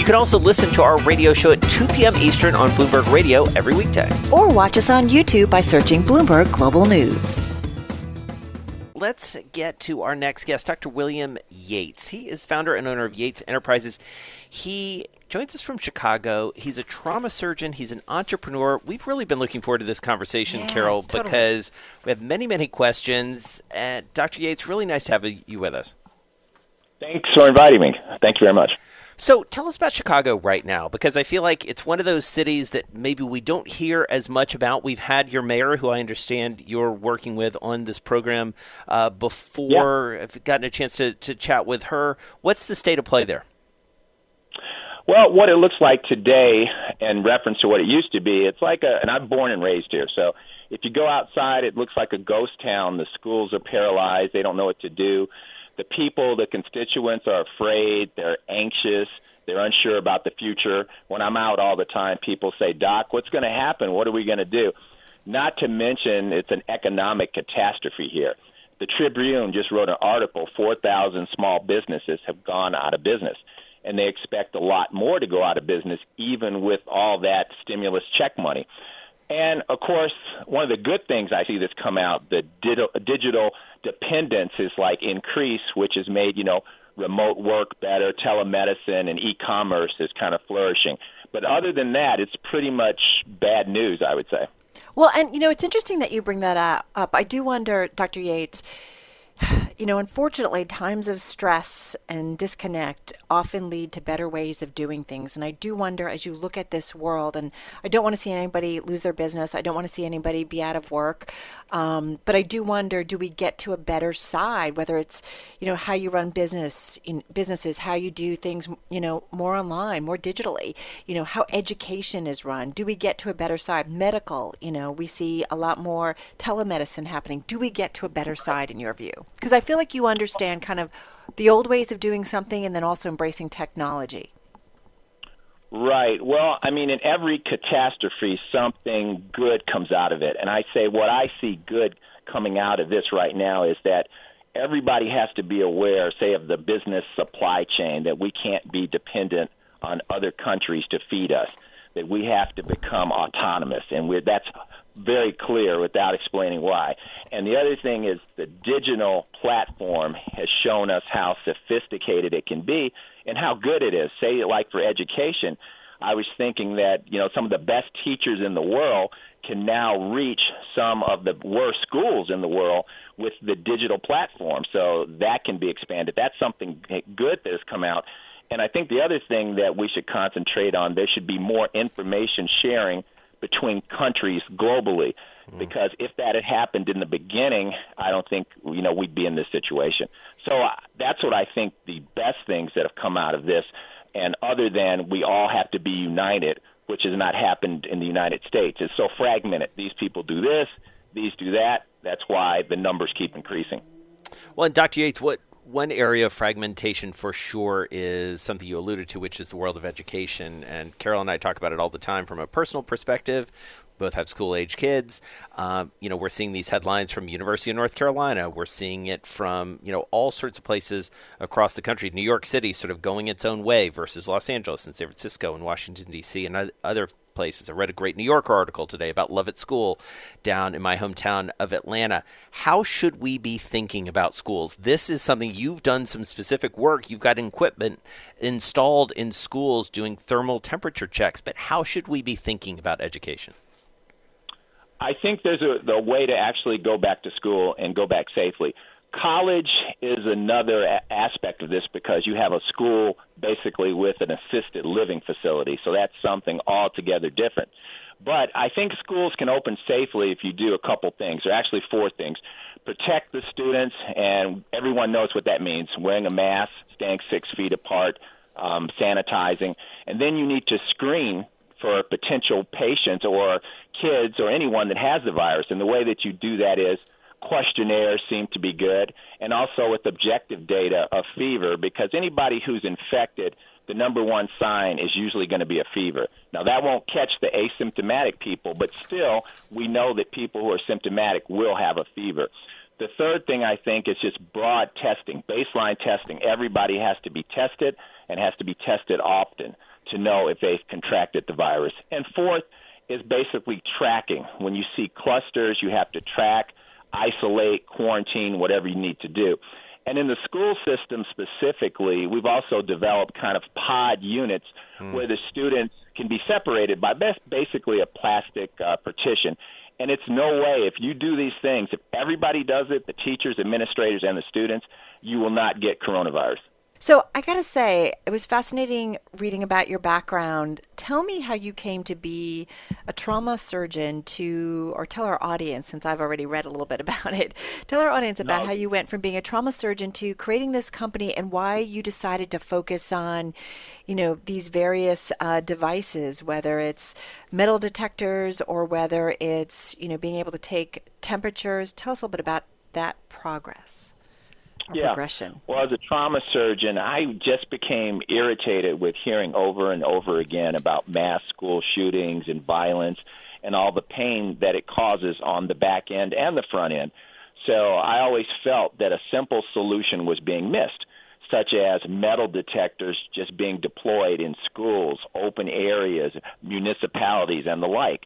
You can also listen to our radio show at 2 p.m. Eastern on Bloomberg Radio every weekday. Or watch us on YouTube by searching Bloomberg Global News. Let's get to our next guest, Dr. William Yates. He is founder and owner of Yates Enterprises. He joins us from Chicago. He's a trauma surgeon, he's an entrepreneur. We've really been looking forward to this conversation, yeah, Carol, totally. because we have many, many questions. And Dr. Yates, really nice to have you with us. Thanks for inviting me. Thank you very much. So tell us about Chicago right now, because I feel like it's one of those cities that maybe we don't hear as much about. We've had your mayor, who I understand you're working with on this program uh, before. Yeah. I've gotten a chance to, to chat with her. What's the state of play there? Well, what it looks like today, in reference to what it used to be, it's like a, and I'm born and raised here, so if you go outside, it looks like a ghost town. The schools are paralyzed, they don't know what to do. The people, the constituents are afraid, they're anxious, they're unsure about the future. When I'm out all the time, people say, Doc, what's going to happen? What are we going to do? Not to mention, it's an economic catastrophe here. The Tribune just wrote an article 4,000 small businesses have gone out of business and they expect a lot more to go out of business, even with all that stimulus check money. And of course, one of the good things I see that's come out, the digital dependence is like increase, which has made you know remote work better, telemedicine and e-commerce is kind of flourishing. But other than that, it's pretty much bad news, I would say. Well, and you know, it's interesting that you bring that up. I do wonder, Dr. Yates you know, unfortunately, times of stress and disconnect often lead to better ways of doing things. And I do wonder as you look at this world, and I don't want to see anybody lose their business, I don't want to see anybody be out of work. Um, but I do wonder do we get to a better side, whether it's, you know, how you run business in businesses, how you do things, you know, more online, more digitally, you know, how education is run. Do we get to a better side? Medical, you know, we see a lot more telemedicine happening. Do we get to a better side in your view? Because I feel like you understand kind of the old ways of doing something and then also embracing technology. Right. Well, I mean, in every catastrophe, something good comes out of it. And I say what I see good coming out of this right now is that everybody has to be aware, say, of the business supply chain, that we can't be dependent on other countries to feed us, that we have to become autonomous. And we're, that's very clear without explaining why. And the other thing is the digital platform has shown us how sophisticated it can be and how good it is. Say, like for education, I was thinking that you know some of the best teachers in the world can now reach some of the worst schools in the world with the digital platform. So that can be expanded. That's something good that has come out. And I think the other thing that we should concentrate on, there should be more information sharing between countries globally. Mm-hmm. Because if that had happened in the beginning, I don't think you know we'd be in this situation. So that's what I think the best things that have come out of this. And other than we all have to be united, which has not happened in the United States, it's so fragmented. These people do this, these do that. That's why the numbers keep increasing. Well, and Dr. Yates, what one area of fragmentation for sure is something you alluded to, which is the world of education. And Carol and I talk about it all the time from a personal perspective. Both have school age kids. Um, you know, we're seeing these headlines from University of North Carolina. We're seeing it from you know all sorts of places across the country. New York City sort of going its own way versus Los Angeles and San Francisco and Washington D.C. and other places. I read a great New Yorker article today about Lovett School down in my hometown of Atlanta. How should we be thinking about schools? This is something you've done some specific work. You've got equipment installed in schools doing thermal temperature checks, but how should we be thinking about education? I think there's a, a way to actually go back to school and go back safely. College is another a- aspect of this because you have a school basically with an assisted living facility, so that's something altogether different. But I think schools can open safely if you do a couple things, or actually four things. Protect the students, and everyone knows what that means wearing a mask, staying six feet apart, um, sanitizing. And then you need to screen for potential patients or kids or anyone that has the virus. And the way that you do that is questionnaires seem to be good, and also with objective data of fever, because anybody who's infected, the number one sign is usually going to be a fever. Now, that won't catch the asymptomatic people, but still, we know that people who are symptomatic will have a fever. The third thing I think is just broad testing, baseline testing. Everybody has to be tested and has to be tested often to know if they've contracted the virus. And fourth is basically tracking. When you see clusters, you have to track isolate, quarantine, whatever you need to do. And in the school system specifically, we've also developed kind of pod units mm. where the students can be separated by basically a plastic uh, partition. And it's no way, if you do these things, if everybody does it, the teachers, administrators, and the students, you will not get coronavirus. So I got to say, it was fascinating reading about your background. Tell me how you came to be a trauma surgeon to, or tell our audience, since I've already read a little bit about it, tell our audience about no. how you went from being a trauma surgeon to creating this company and why you decided to focus on, you know, these various uh, devices, whether it's metal detectors or whether it's, you know, being able to take temperatures. Tell us a little bit about that progress yeah. progression? Well, as a trauma surgeon, I just became irritated with hearing over and over again about mass school shootings and violence and all the pain that it causes on the back end and the front end. So I always felt that a simple solution was being missed, such as metal detectors just being deployed in schools, open areas, municipalities, and the like.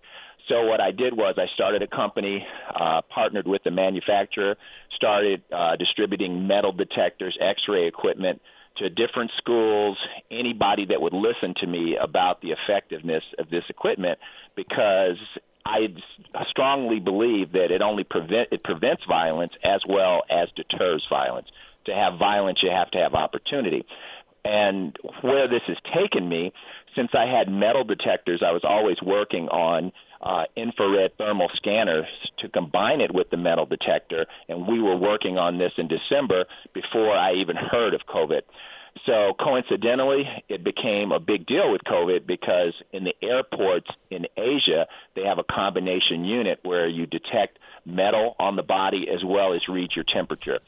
So what I did was I started a company, uh, partnered with the manufacturer, started uh, distributing metal detectors, X-ray equipment to different schools, anybody that would listen to me about the effectiveness of this equipment, because I strongly believe that it only prevent it prevents violence as well as deters violence. To have violence, you have to have opportunity. And where this has taken me, since I had metal detectors, I was always working on uh, infrared thermal scanners to combine it with the metal detector, and we were working on this in December before I even heard of COVID. So coincidentally, it became a big deal with COVID because in the airports in Asia, they have a combination unit where you detect metal on the body as well as read your temperature.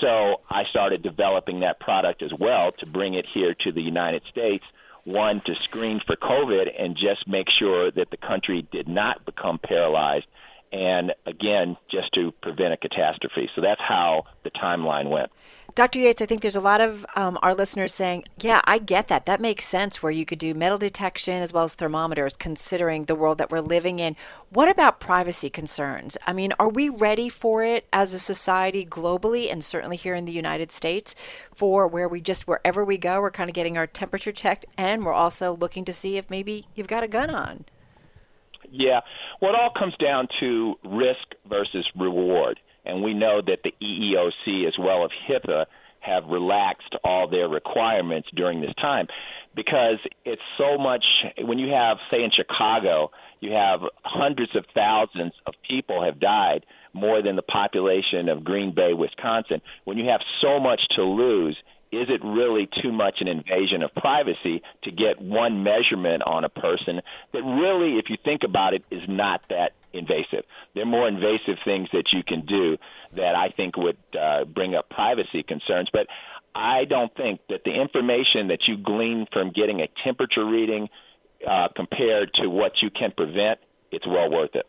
So I started developing that product as well to bring it here to the United States one to screen for COVID and just make sure that the country did not become paralyzed, and again, just to prevent a catastrophe. So that's how the timeline went. Dr. Yates, I think there's a lot of um, our listeners saying, yeah, I get that. That makes sense where you could do metal detection as well as thermometers, considering the world that we're living in. What about privacy concerns? I mean, are we ready for it as a society globally and certainly here in the United States for where we just, wherever we go, we're kind of getting our temperature checked and we're also looking to see if maybe you've got a gun on? Yeah. Well, it all comes down to risk versus reward and we know that the EEOC as well as HIPAA have relaxed all their requirements during this time. Because it's so much when you have say in Chicago you have hundreds of thousands of people have died more than the population of Green Bay Wisconsin. When you have so much to lose is it really too much an invasion of privacy to get one measurement on a person that really, if you think about it, is not that invasive? There are more invasive things that you can do that I think would uh, bring up privacy concerns. But I don't think that the information that you glean from getting a temperature reading uh, compared to what you can prevent, it's well worth it.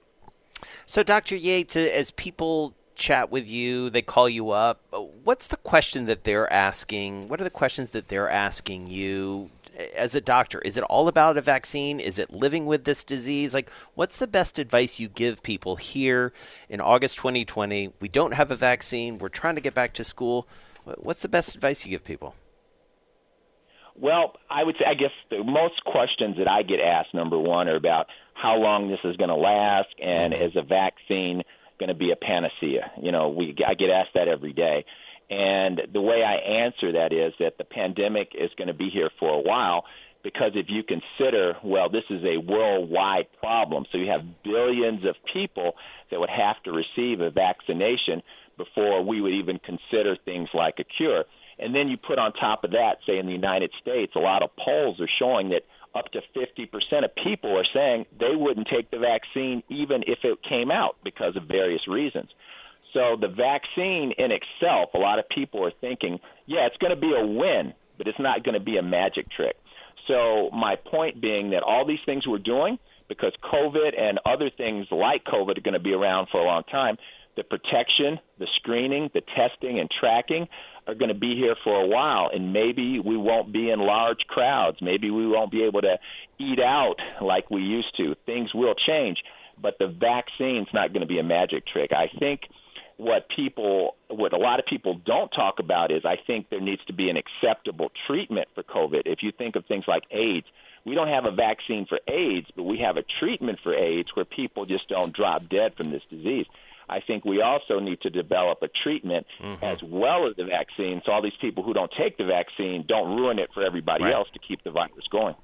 So, Dr. Yates, as people chat with you, they call you up. What's the question that they're asking? What are the questions that they're asking you as a doctor? Is it all about a vaccine? Is it living with this disease? Like, what's the best advice you give people here in August 2020? We don't have a vaccine. We're trying to get back to school. What's the best advice you give people? Well, I would say, I guess the most questions that I get asked, number one, are about how long this is going to last and mm-hmm. is a vaccine going to be a panacea? You know, we I get asked that every day. And the way I answer that is that the pandemic is going to be here for a while because if you consider, well, this is a worldwide problem, so you have billions of people that would have to receive a vaccination before we would even consider things like a cure. And then you put on top of that, say in the United States, a lot of polls are showing that up to 50% of people are saying they wouldn't take the vaccine even if it came out because of various reasons. So the vaccine in itself, a lot of people are thinking, yeah, it's going to be a win, but it's not going to be a magic trick. So my point being that all these things we're doing, because COVID and other things like COVID are going to be around for a long time, the protection, the screening, the testing, and tracking are going to be here for a while. And maybe we won't be in large crowds. Maybe we won't be able to eat out like we used to. Things will change. But the vaccine's not going to be a magic trick. I think what people what a lot of people don't talk about is I think there needs to be an acceptable treatment for COVID. If you think of things like AIDS, we don't have a vaccine for AIDS, but we have a treatment for AIDS where people just don't drop dead from this disease. I think we also need to develop a treatment mm-hmm. as well as the vaccine so all these people who don't take the vaccine don't ruin it for everybody right. else to keep the virus going.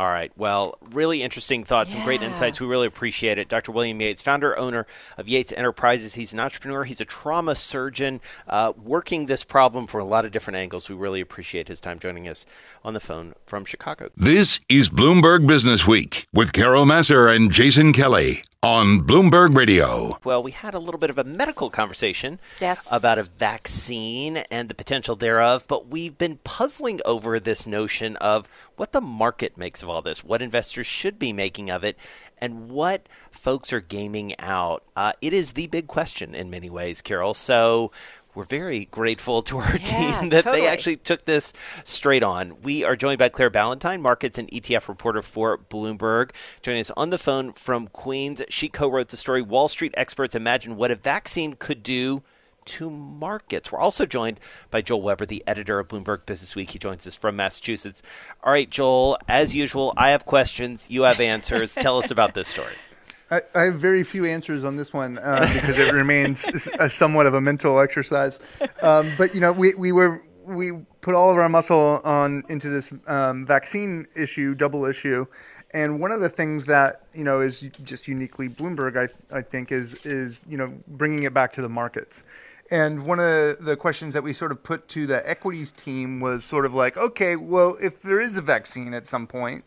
All right. Well, really interesting thoughts, yeah. some great insights. We really appreciate it. Dr. William Yates, founder, owner of Yates Enterprises. He's an entrepreneur, he's a trauma surgeon, uh, working this problem from a lot of different angles. We really appreciate his time joining us on the phone from Chicago. This is Bloomberg Business Week with Carol Massar and Jason Kelly on Bloomberg Radio. Well, we had a little bit of a medical conversation yes. about a vaccine and the potential thereof, but we've been puzzling over this notion of what the market makes of all this, what investors should be making of it, and what folks are gaming out. Uh, it is the big question in many ways, Carol. So we're very grateful to our yeah, team that totally. they actually took this straight on. We are joined by Claire Ballentine, markets and ETF reporter for Bloomberg, joining us on the phone from Queens. She co-wrote the story "Wall Street Experts Imagine What a Vaccine Could Do." To markets. We're also joined by Joel Weber, the editor of Bloomberg Business Week. He joins us from Massachusetts. All right, Joel, as usual, I have questions, you have answers. Tell us about this story. I, I, have very few answers on this one uh, because it remains a, somewhat of a mental exercise. Um, but you know, we, we were we put all of our muscle on into this um, vaccine issue, double issue, and one of the things that you know is just uniquely Bloomberg, I I think, is is you know bringing it back to the markets. And one of the questions that we sort of put to the equities team was sort of like, okay, well, if there is a vaccine at some point,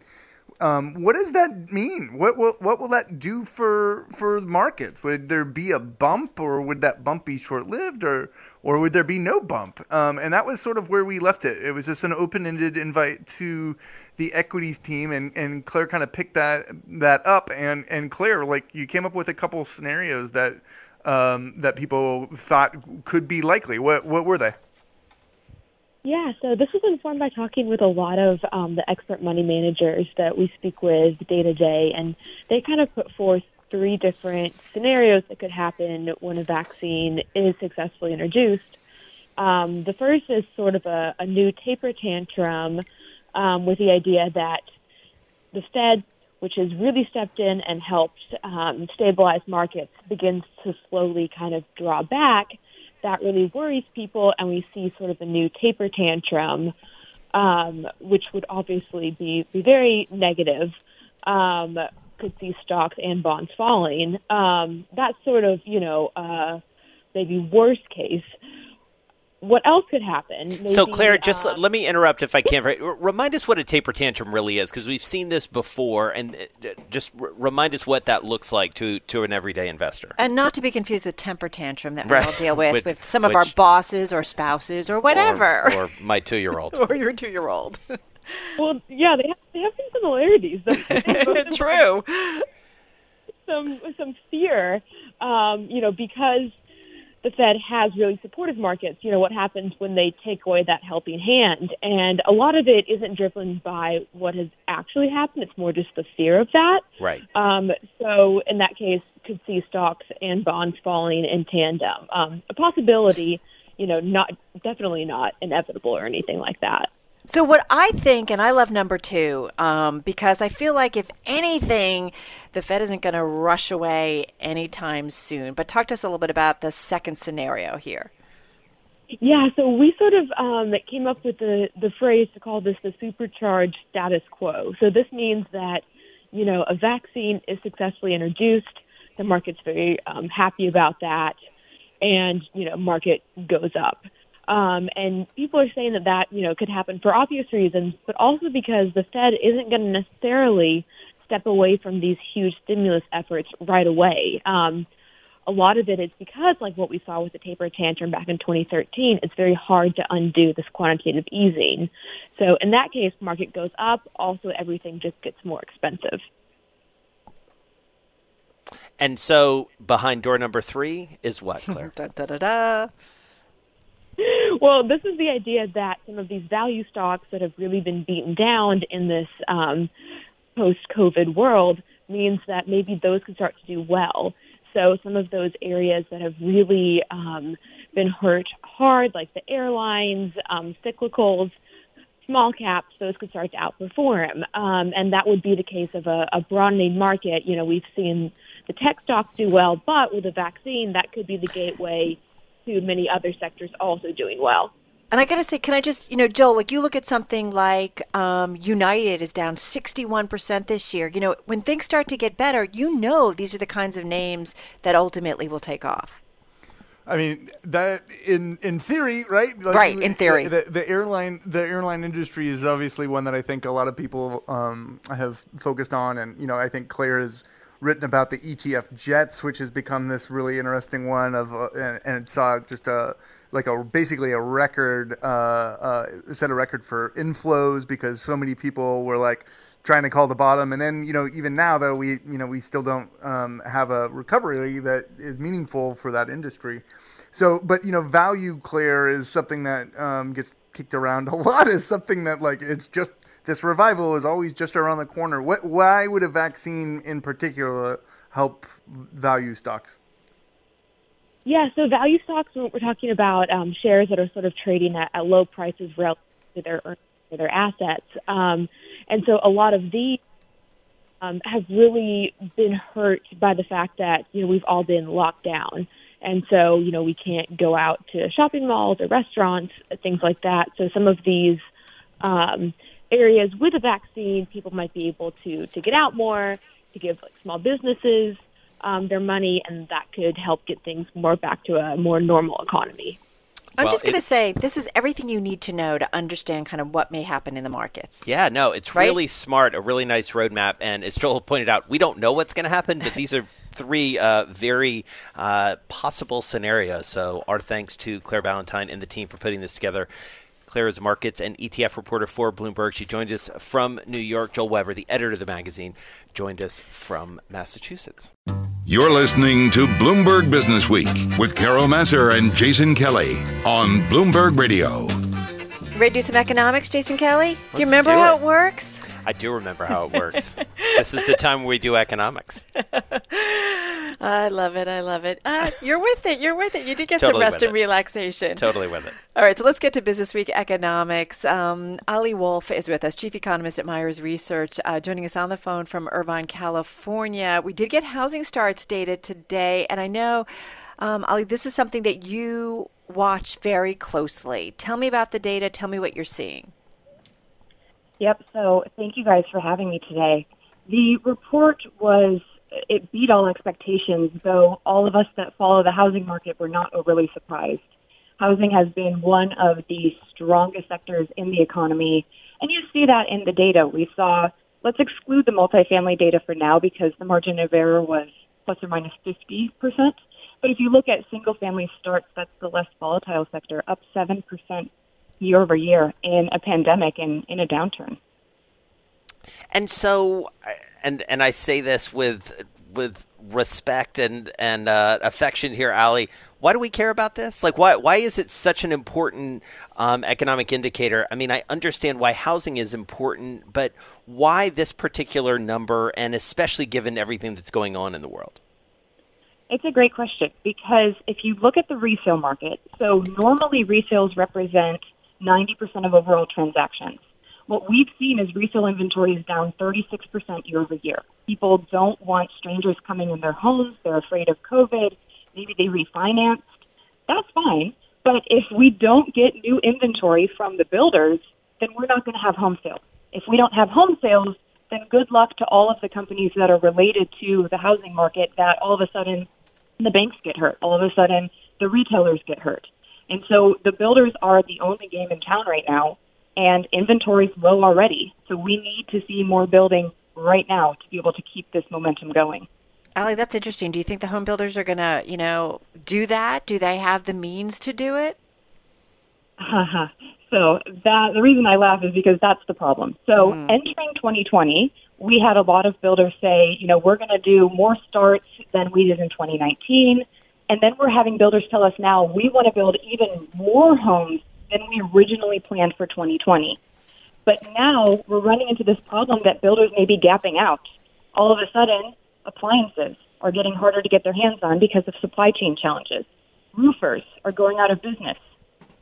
um, what does that mean? What will what will that do for for markets? Would there be a bump, or would that bump be short lived, or or would there be no bump? Um, and that was sort of where we left it. It was just an open ended invite to the equities team, and, and Claire kind of picked that that up. And and Claire, like you came up with a couple scenarios that um, that people thought could be likely. What what were they? Yeah, so this was informed by talking with a lot of um, the expert money managers that we speak with day to day, and they kind of put forth three different scenarios that could happen when a vaccine is successfully introduced. Um, the first is sort of a, a new taper tantrum um, with the idea that the Fed, which has really stepped in and helped um, stabilize markets, begins to slowly kind of draw back that really worries people, and we see sort of a new taper tantrum, um, which would obviously be, be very negative. Um, could see stocks and bonds falling. Um, that's sort of, you know, uh, maybe worst case what else could happen? Maybe, so, Claire, just uh, let me interrupt if I can. Remind us what a taper tantrum really is, because we've seen this before, and uh, just remind us what that looks like to to an everyday investor. And not to be confused with temper tantrum that we all deal with with, with some which, of our bosses or spouses or whatever, or, or my two year old, or your two year old. well, yeah, they have, they have some similarities. True. Some some fear, um, you know, because the Fed has really supported markets. You know, what happens when they take away that helping hand? And a lot of it isn't driven by what has actually happened. It's more just the fear of that. Right. Um, so in that case, could see stocks and bonds falling in tandem. Um, a possibility, you know, not definitely not inevitable or anything like that. So, what I think, and I love number two, um, because I feel like if anything, the Fed isn't going to rush away anytime soon. But talk to us a little bit about the second scenario here. Yeah, so we sort of um, came up with the, the phrase to call this the supercharged status quo. So, this means that, you know, a vaccine is successfully introduced, the market's very um, happy about that, and, you know, market goes up. Um, and people are saying that that you know could happen for obvious reasons, but also because the Fed isn't going to necessarily step away from these huge stimulus efforts right away. Um, a lot of it is because, like what we saw with the taper tantrum back in 2013, it's very hard to undo this quantitative easing. So in that case, market goes up. Also, everything just gets more expensive. And so behind door number three is what, Claire? da, da, da, da. Well, this is the idea that some of these value stocks that have really been beaten down in this um, post-COVID world means that maybe those could start to do well. So some of those areas that have really um, been hurt hard, like the airlines, um, cyclicals, small caps, those could start to outperform. Um, and that would be the case of a, a broadening market. You know, we've seen the tech stocks do well, but with a vaccine, that could be the gateway to many other sectors also doing well. And I gotta say, can I just, you know, Joel, like you look at something like um, United is down 61% this year. You know, when things start to get better, you know these are the kinds of names that ultimately will take off. I mean that in in theory, right? Like, right, in theory. The, the, airline the airline industry is obviously one that I think a lot of people um, have focused on, and you know I think Claire has written about the ETF jets, which has become this really interesting one of, uh, and, and saw just a like a basically a record uh, uh, set a record for inflows because so many people were like trying to call the bottom. And then you know even now though we you know we still don't um, have a recovery that is meaningful for that industry. So but you know value Claire is something that um, gets kicked around a lot. As something that like it's just this revival is always just around the corner what why would a vaccine in particular help value stocks yeah, so value stocks, we're talking about um, shares that are sort of trading at, at low prices relative to their their assets. Um, and so a lot of these um, have really been hurt by the fact that, you know, we've all been locked down. And so, you know, we can't go out to shopping malls or restaurants, things like that. So some of these um, areas with a vaccine, people might be able to, to get out more, to give like small businesses um, their money, and that could help get things more back to a more normal economy. I'm well, just going to say this is everything you need to know to understand kind of what may happen in the markets. Yeah, no, it's right? really smart, a really nice roadmap. And as Joel pointed out, we don't know what's going to happen, but these are three uh, very uh, possible scenarios. So, our thanks to Claire Ballentine and the team for putting this together. Claire is markets and ETF reporter for Bloomberg. She joined us from New York. Joel Weber, the editor of the magazine, joined us from Massachusetts. You're listening to Bloomberg Business Week with Carol Massar and Jason Kelly on Bloomberg Radio. Ready to do some economics, Jason Kelly? Let's do you remember do how it works? I do remember how it works. this is the time we do economics. I love it. I love it. Uh, you're with it. You're with it. You do get totally some rest and it. relaxation. Totally with it. All right. So let's get to Business Week economics. Um, Ali Wolf is with us, chief economist at Meyers Research, uh, joining us on the phone from Irvine, California. We did get housing starts data today, and I know, um, Ali, this is something that you watch very closely. Tell me about the data. Tell me what you're seeing. Yep. So thank you guys for having me today. The report was it beat all expectations, though all of us that follow the housing market were not overly surprised. Housing has been one of the strongest sectors in the economy, and you see that in the data. We saw, let's exclude the multifamily data for now because the margin of error was plus or minus 50%. But if you look at single family starts, that's the less volatile sector, up 7% year over year in a pandemic and in a downturn. And so, and and I say this with with respect and and uh, affection here, Ali. Why do we care about this? Like, why why is it such an important um, economic indicator? I mean, I understand why housing is important, but why this particular number, and especially given everything that's going on in the world? It's a great question because if you look at the resale market, so normally resales represent 90% of overall transactions what we've seen is resale inventory is down 36% year over year. People don't want strangers coming in their homes. They're afraid of COVID. Maybe they refinanced. That's fine. But if we don't get new inventory from the builders, then we're not going to have home sales. If we don't have home sales, then good luck to all of the companies that are related to the housing market that all of a sudden the banks get hurt. All of a sudden the retailers get hurt. And so the builders are the only game in town right now, and inventory's low already. So we need to see more building right now to be able to keep this momentum going. Ali, that's interesting. Do you think the home builders are going to, you know, do that? Do they have the means to do it? so that the reason I laugh is because that's the problem. So mm. entering 2020, we had a lot of builders say, you know, we're going to do more starts than we did in 2019. And then we're having builders tell us now we want to build even more homes than we originally planned for 2020. But now we're running into this problem that builders may be gapping out. All of a sudden, appliances are getting harder to get their hands on because of supply chain challenges. Roofers are going out of business.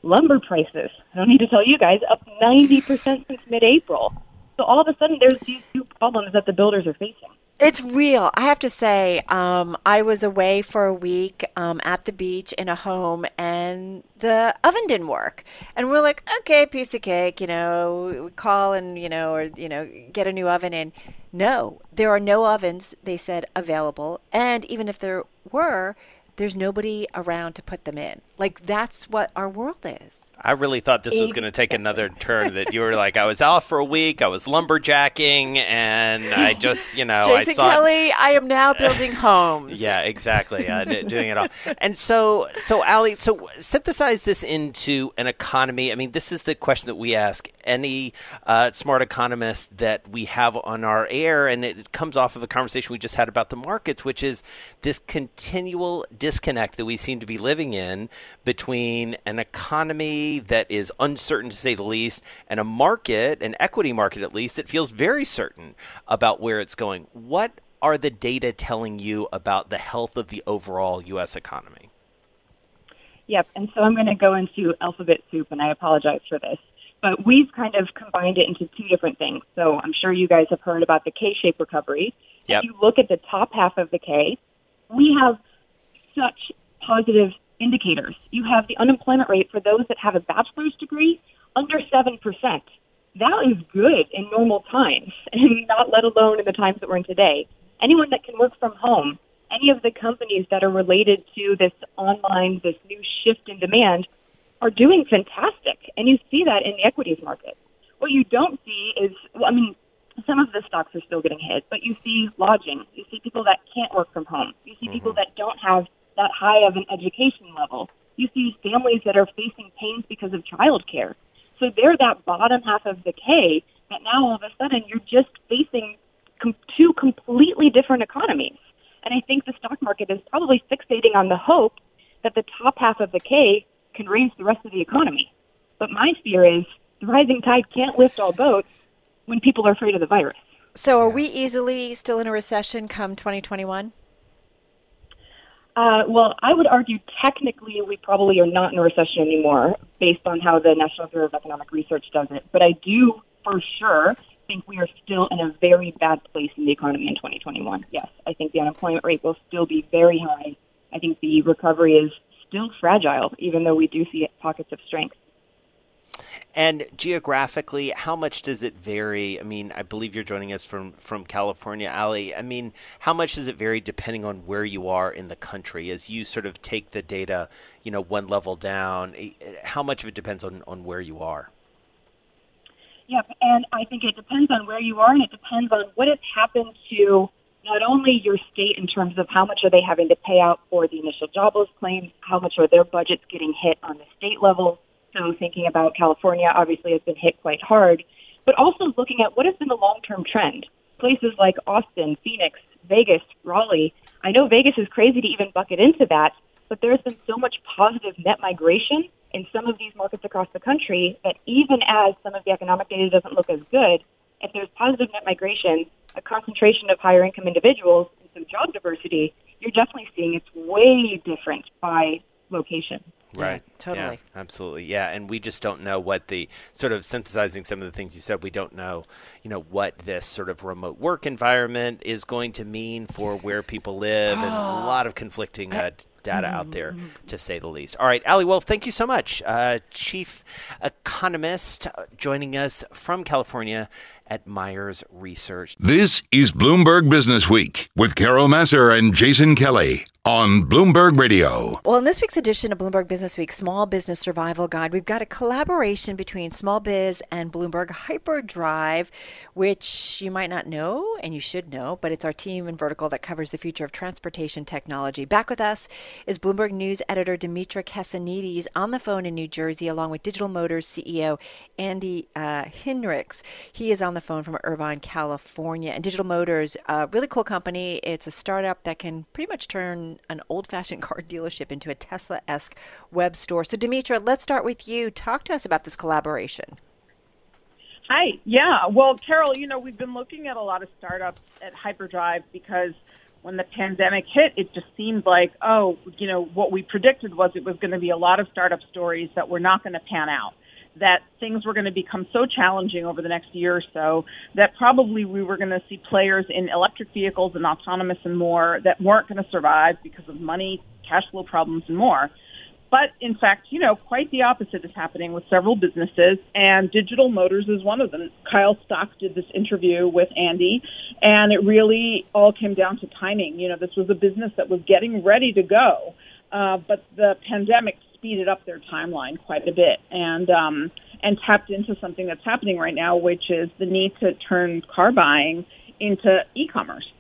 Lumber prices, I don't need to tell you guys, up 90% since mid April. So all of a sudden, there's these two problems that the builders are facing. It's real. I have to say, um, I was away for a week um, at the beach in a home, and the oven didn't work. And we're like, okay, piece of cake, you know, we call and you know, or you know, get a new oven in. No, there are no ovens. They said available, and even if there were, there's nobody around to put them in. Like that's what our world is. I really thought this was going to take another turn. That you were like, I was off for a week, I was lumberjacking, and I just, you know, Jason I saw Kelly. I am now building homes. yeah, exactly, uh, doing it all. And so, so Ali, so synthesize this into an economy. I mean, this is the question that we ask any uh, smart economist that we have on our air, and it comes off of a conversation we just had about the markets, which is this continual disconnect that we seem to be living in between an economy that is uncertain to say the least and a market, an equity market at least, that feels very certain about where it's going. What are the data telling you about the health of the overall U.S. economy? Yep, and so I'm going to go into alphabet soup, and I apologize for this. But we've kind of combined it into two different things. So I'm sure you guys have heard about the K shaped recovery. Yep. If you look at the top half of the K, we have such positive indicators. You have the unemployment rate for those that have a bachelor's degree under 7%. That is good in normal times, and not let alone in the times that we're in today. Anyone that can work from home, any of the companies that are related to this online, this new shift in demand, are doing fantastic. And you see that in the equities market. What you don't see is, well, I mean, some of the stocks are still getting hit, but you see lodging. You see people that can't work from home. You see mm-hmm. people that don't have that high of an education level. You see families that are facing pains because of childcare. So they're that bottom half of the K that now all of a sudden you're just facing com- two completely different economies. And I think the stock market is probably fixating on the hope that the top half of the K can raise the rest of the economy. But my fear is the rising tide can't lift all boats when people are afraid of the virus. So are we easily still in a recession come 2021? Uh, well, I would argue technically we probably are not in a recession anymore based on how the National Bureau of Economic Research does it. But I do for sure think we are still in a very bad place in the economy in 2021. Yes, I think the unemployment rate will still be very high. I think the recovery is still fragile, even though we do see pockets of strength. And geographically, how much does it vary? I mean, I believe you're joining us from, from California, Ali. I mean, how much does it vary depending on where you are in the country? As you sort of take the data, you know, one level down, eh, how much of it depends on, on where you are? Yep, and I think it depends on where you are, and it depends on what has happened to not only your state in terms of how much are they having to pay out for the initial jobless claims, how much are their budgets getting hit on the state level, so thinking about California, obviously has been hit quite hard, but also looking at what has been the long-term trend. Places like Austin, Phoenix, Vegas, Raleigh. I know Vegas is crazy to even bucket into that, but there's been so much positive net migration in some of these markets across the country that even as some of the economic data doesn't look as good, if there's positive net migration, a concentration of higher income individuals, and some job diversity, you're definitely seeing it's way different by location. Right. Yeah, totally. Yeah, absolutely. Yeah, and we just don't know what the sort of synthesizing some of the things you said. We don't know, you know, what this sort of remote work environment is going to mean for where people live, and a lot of conflicting uh, data out there, mm-hmm. to say the least. All right, Ali. Well, thank you so much, uh, chief economist, uh, joining us from California at Meyers Research. This is Bloomberg Business Week with Carol Massar and Jason Kelly on Bloomberg Radio. Well, in this week's edition of Bloomberg Business Week Small Business Survival Guide, we've got a collaboration between Small Biz and Bloomberg Hyperdrive, which you might not know and you should know, but it's our team in vertical that covers the future of transportation technology. Back with us is Bloomberg News editor Dimitra Kessenides on the phone in New Jersey, along with Digital Motors CEO Andy uh, Hinrichs. He is on the phone from Irvine, California. And Digital Motors, a really cool company. It's a startup that can pretty much turn an old fashioned car dealership into a Tesla esque web store. So, Dimitra, let's start with you. Talk to us about this collaboration. Hi. Yeah. Well, Carol, you know, we've been looking at a lot of startups at Hyperdrive because when the pandemic hit, it just seemed like, oh, you know, what we predicted was it was going to be a lot of startup stories that were not going to pan out that things were going to become so challenging over the next year or so that probably we were going to see players in electric vehicles and autonomous and more that weren't going to survive because of money, cash flow problems, and more. But in fact, you know, quite the opposite is happening with several businesses, and Digital Motors is one of them. Kyle Stock did this interview with Andy, and it really all came down to timing. You know, this was a business that was getting ready to go, uh, but the pandemic speeded up their timeline quite a bit and um, and tapped into something that's happening right now, which is the need to turn car buying into e-commerce.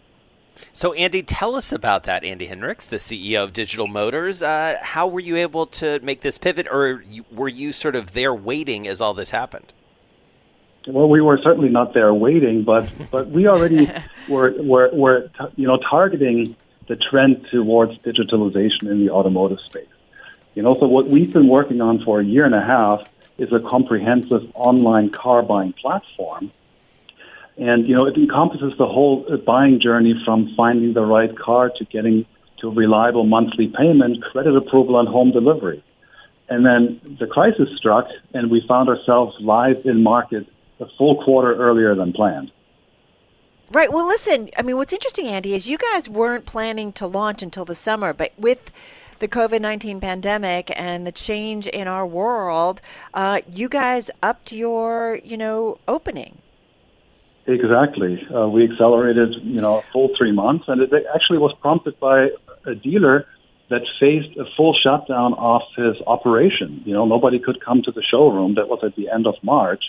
So, Andy, tell us about that. Andy Hendricks, the CEO of Digital Motors. Uh, how were you able to make this pivot, or were you sort of there waiting as all this happened? Well, we were certainly not there waiting, but but we already were were, were you know targeting the trend towards digitalization in the automotive space. You know, so what we've been working on for a year and a half is a comprehensive online car buying platform. And, you know, it encompasses the whole uh, buying journey from finding the right car to getting to reliable monthly payment, credit approval, and home delivery. And then the crisis struck, and we found ourselves live in market a full quarter earlier than planned. Right. Well, listen, I mean, what's interesting, Andy, is you guys weren't planning to launch until the summer, but with the COVID 19 pandemic and the change in our world, uh, you guys upped your, you know, opening. Exactly. Uh, we accelerated, you know, a full three months, and it actually was prompted by a dealer that faced a full shutdown of his operation. You know, nobody could come to the showroom. That was at the end of March.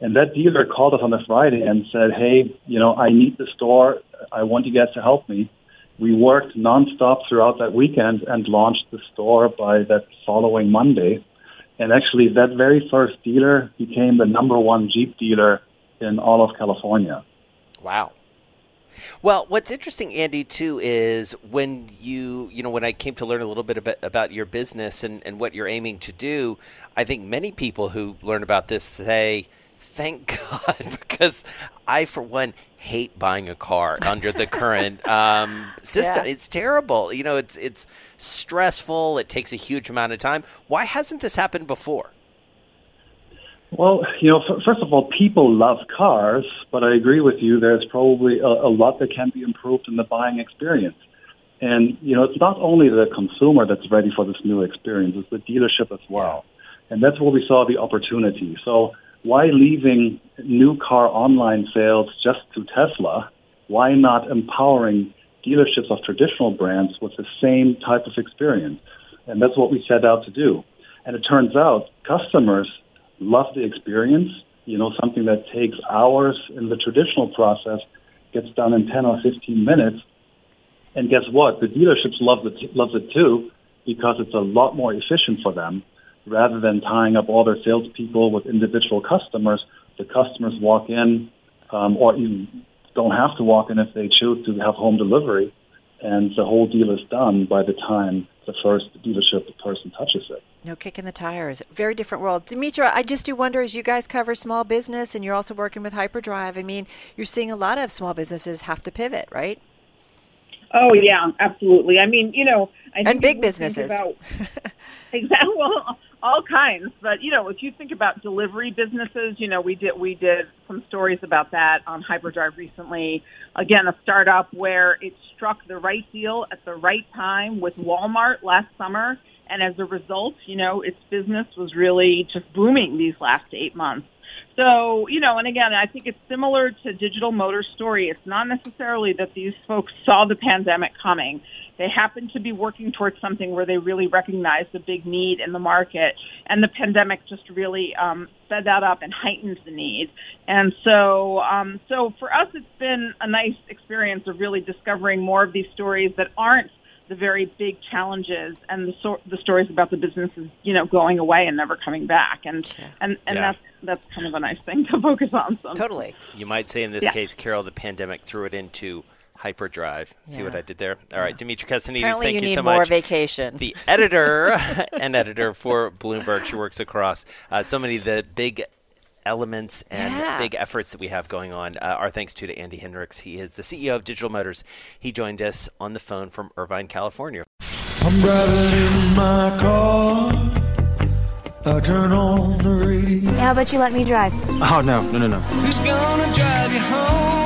And that dealer called us on a Friday and said, Hey, you know, I need the store. I want you guys to help me we worked nonstop throughout that weekend and launched the store by that following Monday. And actually, that very first dealer became the number one Jeep dealer in all of California. Wow. Well, what's interesting, Andy, too, is when you, you know, when I came to learn a little bit about, about your business and, and what you're aiming to do, I think many people who learn about this say, thank God, because I, for one, hate buying a car under the current um, system. Yeah. It's terrible. You know, it's it's stressful. It takes a huge amount of time. Why hasn't this happened before? Well, you know, f- first of all, people love cars, but I agree with you. There's probably a, a lot that can be improved in the buying experience. And, you know, it's not only the consumer that's ready for this new experience, it's the dealership as well. And that's where we saw the opportunity. So why leaving new car online sales just to Tesla? Why not empowering dealerships of traditional brands with the same type of experience? And that's what we set out to do. And it turns out customers love the experience. You know, something that takes hours in the traditional process gets done in 10 or 15 minutes. And guess what? The dealerships love it, it too because it's a lot more efficient for them rather than tying up all their salespeople with individual customers, the customers walk in, um, or even don't have to walk in if they choose to have home delivery, and the whole deal is done by the time the first dealership person touches it. No kick in the tires. Very different world. Dimitra, I just do wonder as you guys cover small business and you're also working with Hyperdrive, I mean, you're seeing a lot of small businesses have to pivot, right? Oh, yeah, absolutely. I mean, you know, I and big businesses. About, exactly. Well, all kinds. But you know, if you think about delivery businesses, you know, we did we did some stories about that on Hyperdrive recently. Again, a startup where it struck the right deal at the right time with Walmart last summer, and as a result, you know, its business was really just booming these last eight months. So, you know, and again, I think it's similar to Digital Motors story. It's not necessarily that these folks saw the pandemic coming They happen to be working towards something where they really recognize the big need in the market, and the pandemic just really um, sped that up and heightened the need. And so, um, so for us, it's been a nice experience of really discovering more of these stories that aren't the very big challenges and the so- the stories about the businesses, you know, going away and never coming back, and yeah. and and yeah. that's that's kind of a nice thing to focus on. So. Totally. You might say in this yeah. case, Carol, the pandemic threw it into hyperdrive. See what I did there? All right, Dimitra Kessenides, Apparently thank you, you so much. more vacation. The editor and editor for Bloomberg. She works across uh, so many of the big elements and yeah. big efforts that we have going on. Uh, our thanks to, to Andy Hinrichs. He is the CEO of Digital Motors. He joined us on the phone from Irvine, California. I'm driving in my car. I turn on the radio. How about you let me drive? Oh, no, no, no, no. Who's gonna drive you home?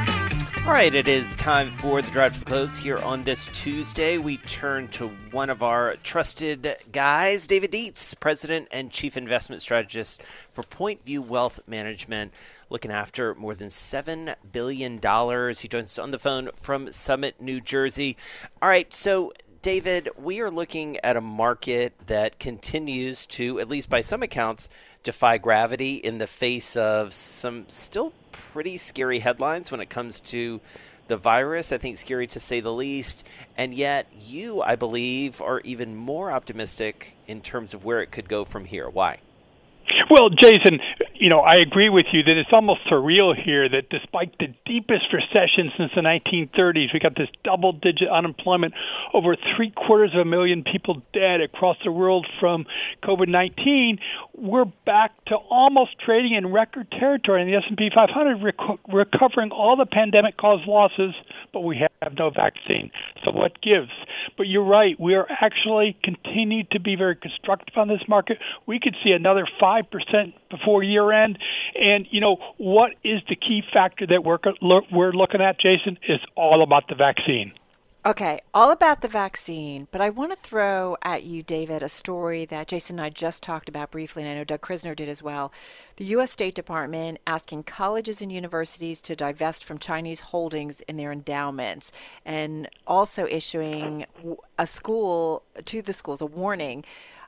All right, it is time for the drive to the close. Here on this Tuesday, we turn to one of our trusted guys, David Dietze, President and Chief Investment Strategist for Point View Wealth Management, looking after more than $7 billion. He joins us on the phone from Summit, New Jersey. All right, so David, we are looking at a market that continues to, at least by some accounts, defy gravity in the face of some still pretty scary headlines when it comes to the virus. I think scary to say the least. And yet, you, I believe, are even more optimistic in terms of where it could go from here. Why? Well, Jason, you know, I agree with you that it's almost surreal here that despite the deepest recession since the 1930s, we got this double digit unemployment, over three quarters of a million people dead across the world from COVID 19. We're back to almost trading in record territory in the S&P 500, rec- recovering all the pandemic caused losses, but we have no vaccine. So what gives? But you're right, we are actually continuing to be very constructive on this market. We could see another 5% before year end. And, you know, what is the key factor that we're, we're looking at, Jason? Is all about the vaccine. Okay, all about the vaccine, but I want to throw at you, David, a story that Jason and I just talked about briefly, and I know Doug Krisner did as well. The U.S. State Department asking colleges and universities to divest from Chinese holdings in their endowments, and also issuing a school to the schools a warning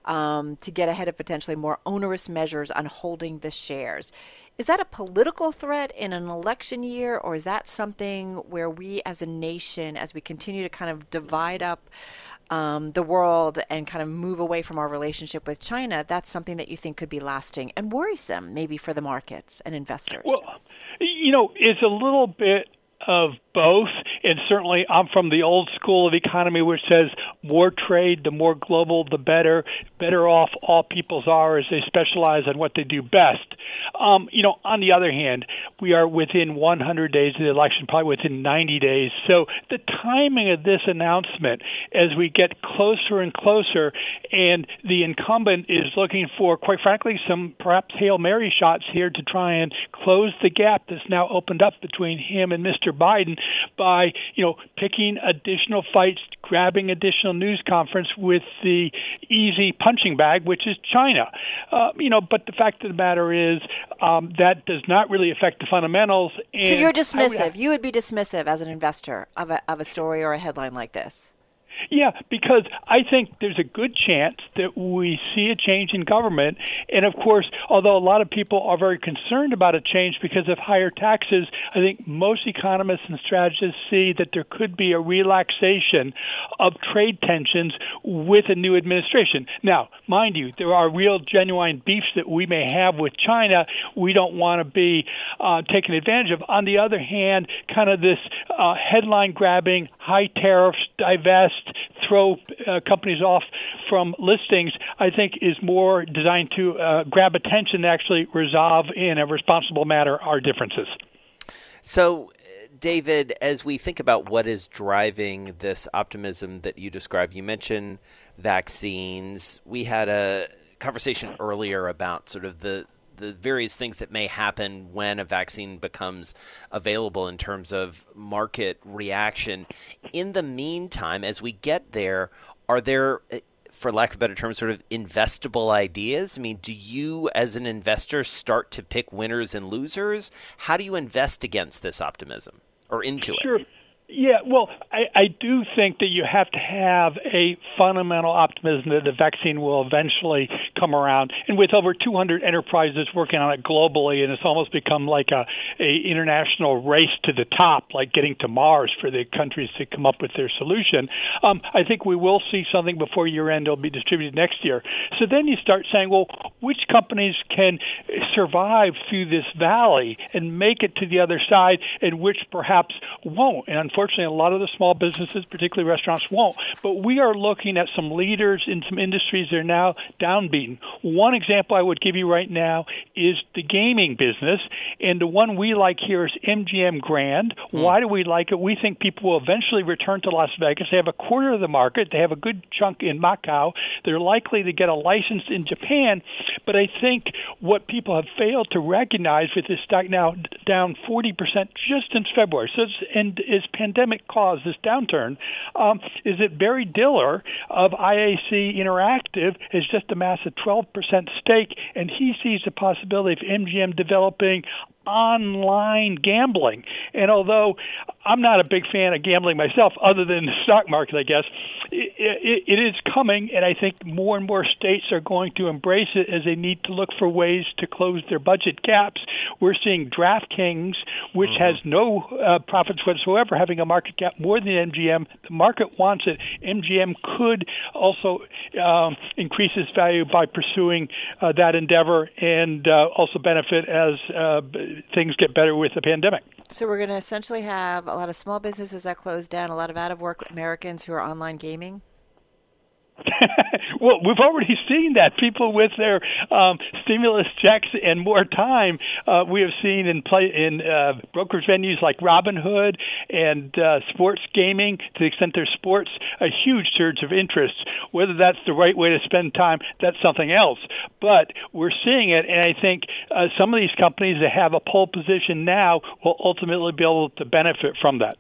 um, to get ahead of potentially more onerous measures on holding the shares. Is that a political threat in an election year, or is that something where we as a nation, as we continue to kind of divide up um, the world and kind of move away from our relationship with China, that's something that you think could be lasting and worrisome, maybe for the markets and investors? Well, you know, it's a little bit of both. And certainly, I'm from the old school of economy, which says more trade, the more global, the better. Better off all peoples are as they specialize on what they do best. Um, you know, on the other hand, we are within 100 days of the election, probably within 90 days. So the timing of this announcement, as we get closer and closer, and the incumbent is looking for, quite frankly, some perhaps hail mary shots here to try and close the gap that's now opened up between him and Mr. Biden by you know picking additional fights, grabbing additional news conference with the easy punching bag, which is China. Uh, you know, but the fact of the matter is um, that does not really affect the fundamentals. so you're dismissive. Would, you would be dismissive as an investor of a of a story or a headline like this. Yeah, because I think there's a good chance that we see a change in government. And of course, although a lot of people are very concerned about a change because of higher taxes, I think most economists and strategists see that there could be a relaxation of trade tensions with a new administration. Now, mind you, there are real, genuine beefs that we may have with China. We don't want to be uh, taken advantage of. On the other hand, kind of this uh, headline grabbing, high tariffs, divest, throw uh, companies off from listings, I think is more designed to uh, grab attention and actually resolve in a responsible manner our differences. So, David, as we think about what is driving this optimism that you described, you mentioned vaccines. We had a conversation earlier about sort of the the various things that may happen when a vaccine becomes available in terms of market reaction. In the meantime, as we get there, are there for lack of better term, sort of investable ideas? I mean, do you, as an investor, start to pick winners and losers? How do you invest against this optimism or into sure. it? Yeah, well, I, I do think that you have to have a fundamental optimism that the vaccine will eventually come around. And with over 200 enterprises working on it globally, and it's almost become like a, a international race to the top, like getting to Mars for the countries to come up with their solution. Um, I think we will see something before year end. It'll be distributed next year. So then you start saying, well, which companies can survive through this valley and make it to the other side, and which perhaps won't? And unfortunately, unfortunately, a lot of the small businesses, particularly restaurants, won't. But we are looking at some leaders in some industries that are now downbeaten. One example I would give you right now is the gaming business, and the one we like here is MGM Grand. Hmm. Why do we like it? We think people will eventually return to Las Vegas. They have a quarter of the market. They have a good chunk in Macau. They're likely to get a license in Japan. But I think what people have failed to recognize with this stock now down 40% just since February, so it's, and is pandemic caused this downturn, um, is that Barry Diller of IAC Interactive has just amassed a 12% stake, and he sees the possibility of MGM developing online gambling. And although I'm not a big fan of gambling myself, other than the stock market, I guess, it, it, it is coming, and I think more and more states are going to embrace it as they need to look for ways to close their budget gaps. We're seeing DraftKings, which mm-hmm. has no uh, profits whatsoever, having a market cap more than MGM. The market wants it. MGM could also um, increase its value by pursuing uh, that endeavor and uh, also benefit as uh, things get better with the pandemic. So we're going to essentially have a lot of small businesses that close down, a lot of out of work Americans who are online gaming. well, we've already seen that people with their um, stimulus checks and more time, uh, we have seen in play in uh, brokers venues like Robinhood and uh, sports gaming. To the extent there's sports, a huge surge of interest. Whether that's the right way to spend time, that's something else. But we're seeing it, and I think uh, some of these companies that have a pole position now will ultimately be able to benefit from that.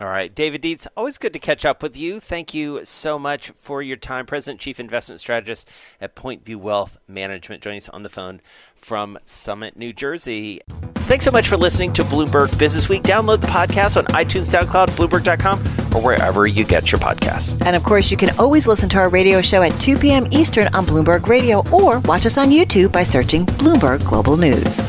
All right, David Dietze, always good to catch up with you. Thank you so much for your time. President, Chief Investment Strategist at Point View Wealth Management, joining us on the phone from Summit, New Jersey. Thanks so much for listening to Bloomberg Business Week. Download the podcast on iTunes, SoundCloud, Bloomberg.com, or wherever you get your podcasts. And of course, you can always listen to our radio show at 2 p.m. Eastern on Bloomberg Radio or watch us on YouTube by searching Bloomberg Global News.